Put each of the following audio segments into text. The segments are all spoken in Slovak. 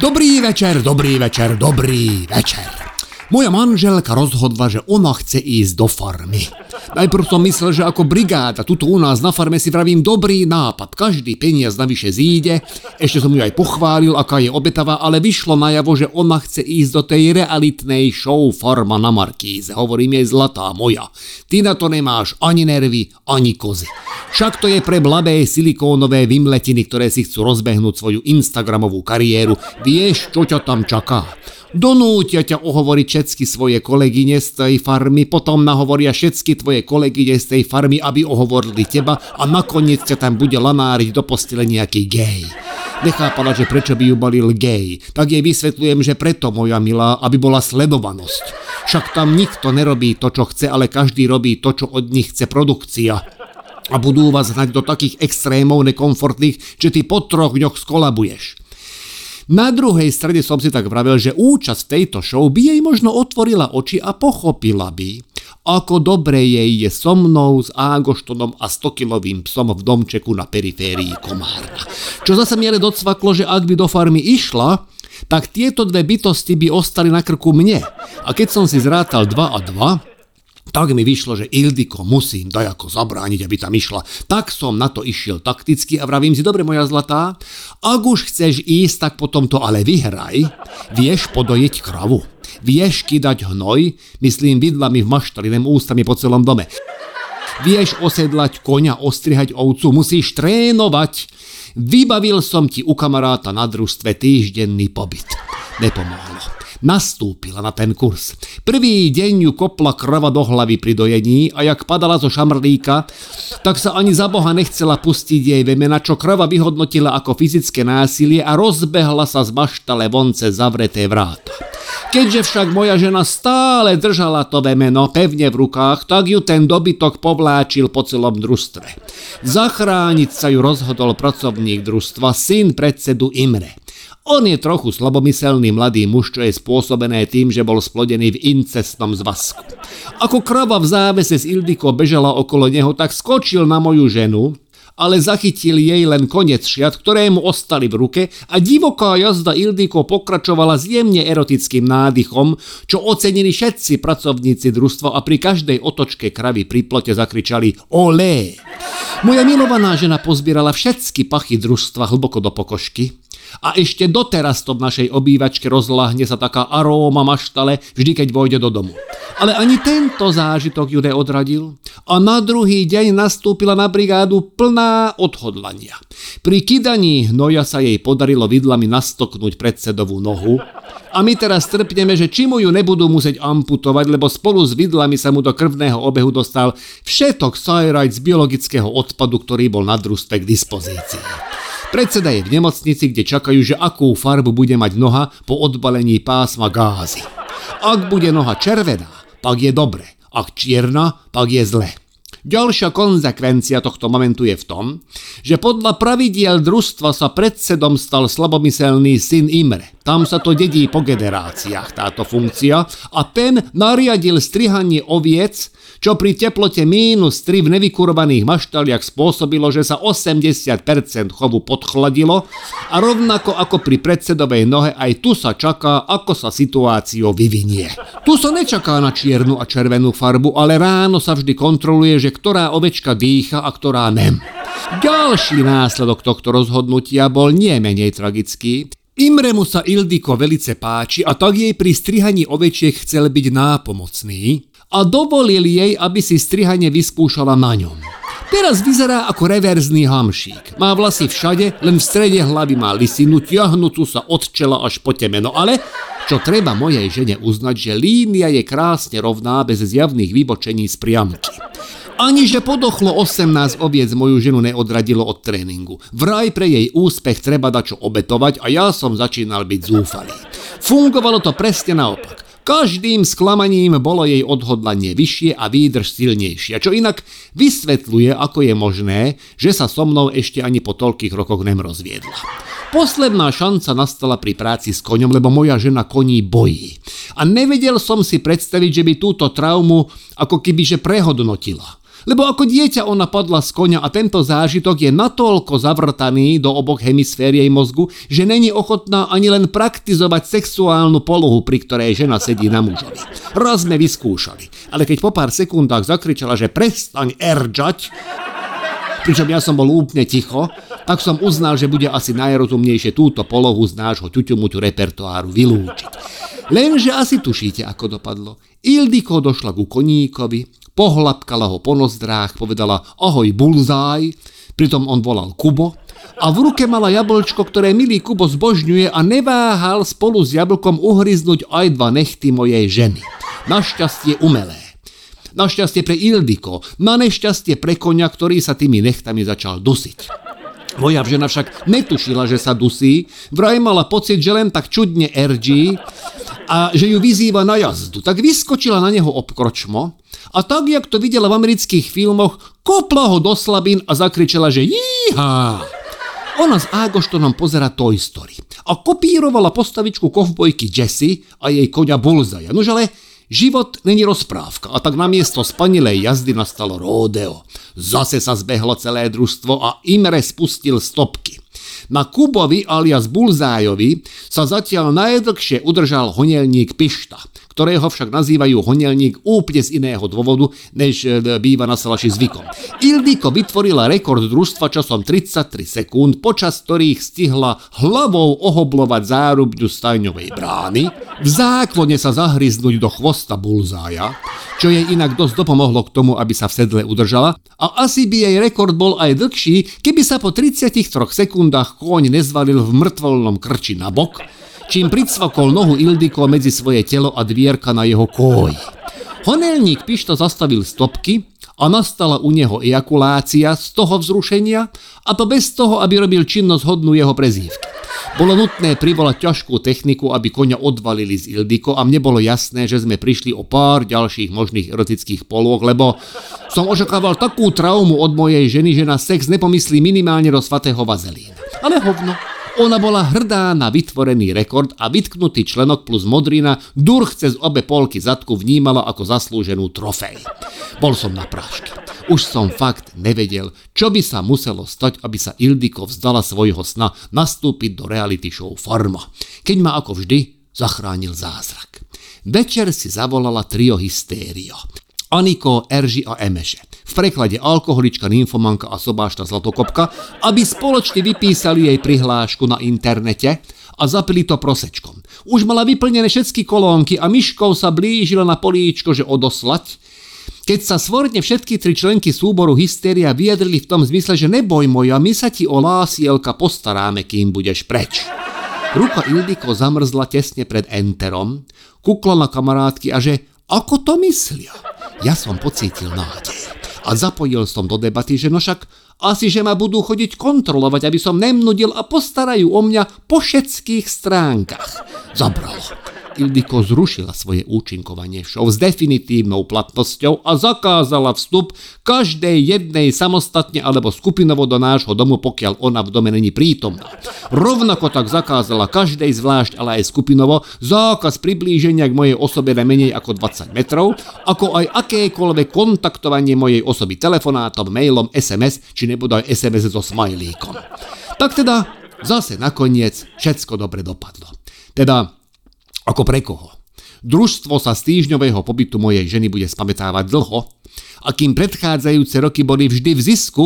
Dobrý večer, dobrý večer, dobrý večer. Moja manželka rozhodla, že ona chce ísť do farmy. Najprv som myslel, že ako brigáda, tuto u nás na farme si vravím dobrý nápad, každý peniaz navyše zíde, ešte som ju aj pochválil, aká je obetavá, ale vyšlo najavo, že ona chce ísť do tej realitnej show Farma na Markíze. Hovorím jej zlatá moja, ty na to nemáš ani nervy, ani kozy. Však to je pre blabé silikónové vymletiny, ktoré si chcú rozbehnúť svoju Instagramovú kariéru. Vieš, čo ťa tam čaká? Donútia ťa ohovoriť všetky svoje kolegyne z tej farmy, potom nahovoria všetky tvoje kolegyne z tej farmy, aby ohovorili teba a nakoniec ťa tam bude lanáriť do postele nejaký gej. Nechápala, že prečo by ju balil gej. Tak jej vysvetľujem, že preto, moja milá, aby bola sledovanosť. Však tam nikto nerobí to, čo chce, ale každý robí to, čo od nich chce produkcia a budú vás hnať do takých extrémov nekomfortných, že ty po troch dňoch skolabuješ. Na druhej strane som si tak vravel, že účasť v tejto show by jej možno otvorila oči a pochopila by, ako dobre jej je so mnou, s Ágoštonom a 100-kilovým psom v domčeku na periférii Komárna. Čo zase mi ale docvaklo, že ak by do farmy išla, tak tieto dve bytosti by ostali na krku mne. A keď som si zrátal 2 a 2, tak mi vyšlo, že Ildiko musím dajako zabrániť, aby tam išla. Tak som na to išiel takticky a vravím si, dobre moja zlatá, ak už chceš ísť, tak potom to ale vyhraj. Vieš podojiť kravu. Vieš kydať hnoj, myslím vidlami v maštalinem ústami po celom dome. Vieš osedlať koňa, ostrihať ovcu, musíš trénovať. Vybavil som ti u kamaráta na družstve týždenný pobyt. Nepomohlo nastúpila na ten kurz. Prvý deň ju kopla krava do hlavy pri dojení a jak padala zo šamrlíka, tak sa ani za boha nechcela pustiť jej vemena, čo krava vyhodnotila ako fyzické násilie a rozbehla sa z maštale vonce zavreté vráta. Keďže však moja žena stále držala to vemeno pevne v rukách, tak ju ten dobytok povláčil po celom družstve. Zachrániť sa ju rozhodol pracovník družstva, syn predsedu Imre. On je trochu slabomyselný mladý muž, čo je spôsobené tým, že bol splodený v incestnom zvazku. Ako krava v závese z Ildiko bežala okolo neho, tak skočil na moju ženu, ale zachytil jej len koniec šiat, ktoré mu ostali v ruke a divoká jazda Ildiko pokračovala s jemne erotickým nádychom, čo ocenili všetci pracovníci družstva a pri každej otočke kravy pri plote zakričali Olé! Moja milovaná žena pozbierala všetky pachy družstva hlboko do pokožky, a ešte doteraz to v našej obývačke rozláhne sa taká aróma maštale, vždy keď vojde do domu. Ale ani tento zážitok ju neodradil a na druhý deň nastúpila na brigádu plná odhodlania. Pri kydaní hnoja sa jej podarilo vidlami nastoknúť predsedovú nohu a my teraz trpneme, že či mu ju nebudú musieť amputovať, lebo spolu s vidlami sa mu do krvného obehu dostal všetok sajrajt z biologického odpadu, ktorý bol na družstve k dispozícii. Predseda je v nemocnici, kde čakajú, že akú farbu bude mať noha po odbalení pásma gázy. Ak bude noha červená, pak je dobre. Ak čierna, pak je zle. Ďalšia konzekvencia tohto momentu je v tom, že podľa pravidiel družstva sa predsedom stal slabomyselný syn Imre. Tam sa to dedí po generáciách táto funkcia a ten nariadil strihanie oviec, čo pri teplote mínus 3 v nevykurovaných maštaliach spôsobilo, že sa 80% chovu podchladilo a rovnako ako pri predsedovej nohe aj tu sa čaká, ako sa situáciou vyvinie. Tu sa nečaká na čiernu a červenú farbu, ale ráno sa vždy kontroluje, že ktorá ovečka dýcha a ktorá nem. Ďalší následok tohto rozhodnutia bol nie menej tragický. Imremu sa Ildiko velice páči a tak jej pri strihaní ovečiek chcel byť nápomocný, a dovolil jej, aby si strihanie vyskúšala na ňom. Teraz vyzerá ako reverzný hamšík. Má vlasy všade, len v strede hlavy má lisinu, ťahnutú sa od čela až po temeno, ale čo treba mojej žene uznať, že línia je krásne rovná bez zjavných vybočení z priamky. Ani že podochlo 18 oviec moju ženu neodradilo od tréningu. Vraj pre jej úspech treba dačo obetovať a ja som začínal byť zúfalý. Fungovalo to presne naopak. Každým sklamaním bolo jej odhodlanie vyššie a výdrž silnejšia, čo inak vysvetľuje, ako je možné, že sa so mnou ešte ani po toľkých rokoch nemrozviedla. Posledná šanca nastala pri práci s koňom, lebo moja žena koní bojí. A nevedel som si predstaviť, že by túto traumu ako keby prehodnotila. Lebo ako dieťa ona padla z konia a tento zážitok je natoľko zavrtaný do oboch hemisfér jej mozgu, že není ochotná ani len praktizovať sexuálnu polohu, pri ktorej žena sedí na mužovi. Raz sme vyskúšali, ale keď po pár sekundách zakričala, že prestaň eržať, pričom ja som bol úplne ticho, tak som uznal, že bude asi najrozumnejšie túto polohu z nášho ťuťumuťu repertoáru vylúčiť. Lenže asi tušíte, ako dopadlo. Ildiko došla ku koníkovi, pohľadkala ho po nozdrách, povedala ahoj bulzáj, pritom on volal Kubo a v ruke mala jablčko, ktoré milý Kubo zbožňuje a neváhal spolu s jablkom uhryznúť aj dva nechty mojej ženy. Našťastie umelé. Našťastie pre Ildiko, na nešťastie pre konia, ktorý sa tými nechtami začal dusiť. Moja žena však netušila, že sa dusí, vraj mala pocit, že len tak čudne RG a že ju vyzýva na jazdu. Tak vyskočila na neho obkročmo a tak, jak to videla v amerických filmoch, kopla ho do slabín a zakričala, že jíha. Ona s Ágoštonom pozera Toy Story a kopírovala postavičku kovbojky Jessie a jej koňa Bullseye. Nož ale Život není rozprávka a tak namiesto spanilej jazdy nastalo ródeo. Zase sa zbehlo celé družstvo a Imre spustil stopky. Na Kubovi alias Bulzájovi sa zatiaľ najdlhšie udržal honelník Pišta – ktorého však nazývajú honelník úplne z iného dôvodu, než e, býva na Salaši zvykom. Ildiko vytvorila rekord družstva časom 33 sekúnd, počas ktorých stihla hlavou ohoblovať zárubňu stajňovej brány, v záklone sa zahryznúť do chvosta bulzája, čo jej inak dosť dopomohlo k tomu, aby sa v sedle udržala a asi by jej rekord bol aj dlhší, keby sa po 33 sekundách kôň nezvalil v mŕtvolnom krči na bok, čím pricvakol nohu Ildiko medzi svoje telo a dvierka na jeho kôj. Honelník Pišto zastavil stopky a nastala u neho ejakulácia z toho vzrušenia a to bez toho, aby robil činnosť hodnú jeho prezývky. Bolo nutné privolať ťažkú techniku, aby koňa odvalili z Ildiko a mne bolo jasné, že sme prišli o pár ďalších možných erotických polôch, lebo som očakával takú traumu od mojej ženy, že na sex nepomyslí minimálne do svatého vazelína. Ale hovno. Ona bola hrdá na vytvorený rekord a vytknutý členok plus modrina durch cez obe polky zadku vnímala ako zaslúženú trofej. Bol som na prášky. Už som fakt nevedel, čo by sa muselo stať, aby sa Ildiko vzdala svojho sna nastúpiť do reality show Farma, keď ma ako vždy zachránil zázrak. Večer si zavolala trio Hystério. Aniko, Erži a Emeše. V preklade alkoholička, nymfomanka a sobášta Zlatokopka, aby spoločne vypísali jej prihlášku na internete a zapili to prosečkom. Už mala vyplnené všetky kolónky a myškou sa blížila na políčko, že odoslať, keď sa svorne všetky tri členky súboru Hysteria vyjadrili v tom zmysle, že neboj moja, my sa ti o lásielka postaráme, kým budeš preč. Ruka Ildiko zamrzla tesne pred enterom, kukla na kamarátky a že ako to myslia? Ja som pocítil nádej a zapojil som do debaty, že no však asi, že ma budú chodiť kontrolovať, aby som nemnudil a postarajú o mňa po všetkých stránkach. Zabralo. Ildiko zrušila svoje účinkovanie show s definitívnou platnosťou a zakázala vstup každej jednej samostatne alebo skupinovo do nášho domu, pokiaľ ona v dome není prítomná. Rovnako tak zakázala každej zvlášť, ale aj skupinovo zákaz priblíženia k mojej osobe na menej ako 20 metrov, ako aj akékoľvek kontaktovanie mojej osoby telefonátom, mailom, SMS či nebodaj SMS so smajlíkom. Tak teda zase nakoniec všetko dobre dopadlo. Teda ako pre koho? Družstvo sa z týždňového pobytu mojej ženy bude spamätávať dlho a kým predchádzajúce roky boli vždy v zisku,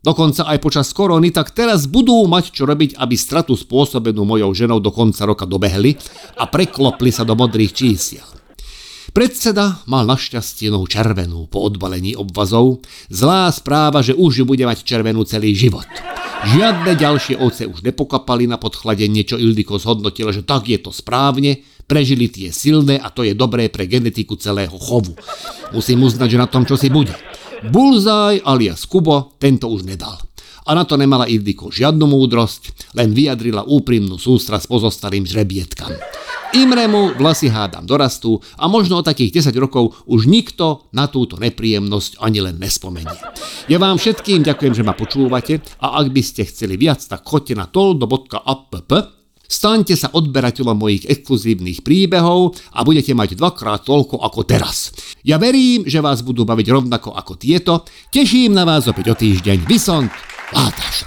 dokonca aj počas korony, tak teraz budú mať čo robiť, aby stratu spôsobenú mojou ženou do konca roka dobehli a preklopli sa do modrých čísiel. Predseda mal našťastie nohu červenú po odbalení obvazov, zlá správa, že už ju bude mať červenú celý život. Žiadne ďalšie ovce už nepokapali na podchladenie, čo Ildiko zhodnotila, že tak je to správne, prežili tie silné a to je dobré pre genetiku celého chovu. Musím uznať, že na tom čo si bude. Bulzaj alias Kubo tento už nedal. A na to nemala Ildiko žiadnu múdrosť, len vyjadrila úprimnú sústra s pozostalým žrebietkam. Imremu vlasy hádam dorastú a možno o takých 10 rokov už nikto na túto nepríjemnosť ani len nespomenie. Ja vám všetkým ďakujem, že ma počúvate a ak by ste chceli viac, tak choďte na toldo.app Staňte sa odberateľom mojich exkluzívnych príbehov a budete mať dvakrát toľko ako teraz. Ja verím, že vás budú baviť rovnako ako tieto. Teším na vás opäť o týždeň. Vysont, Látaš.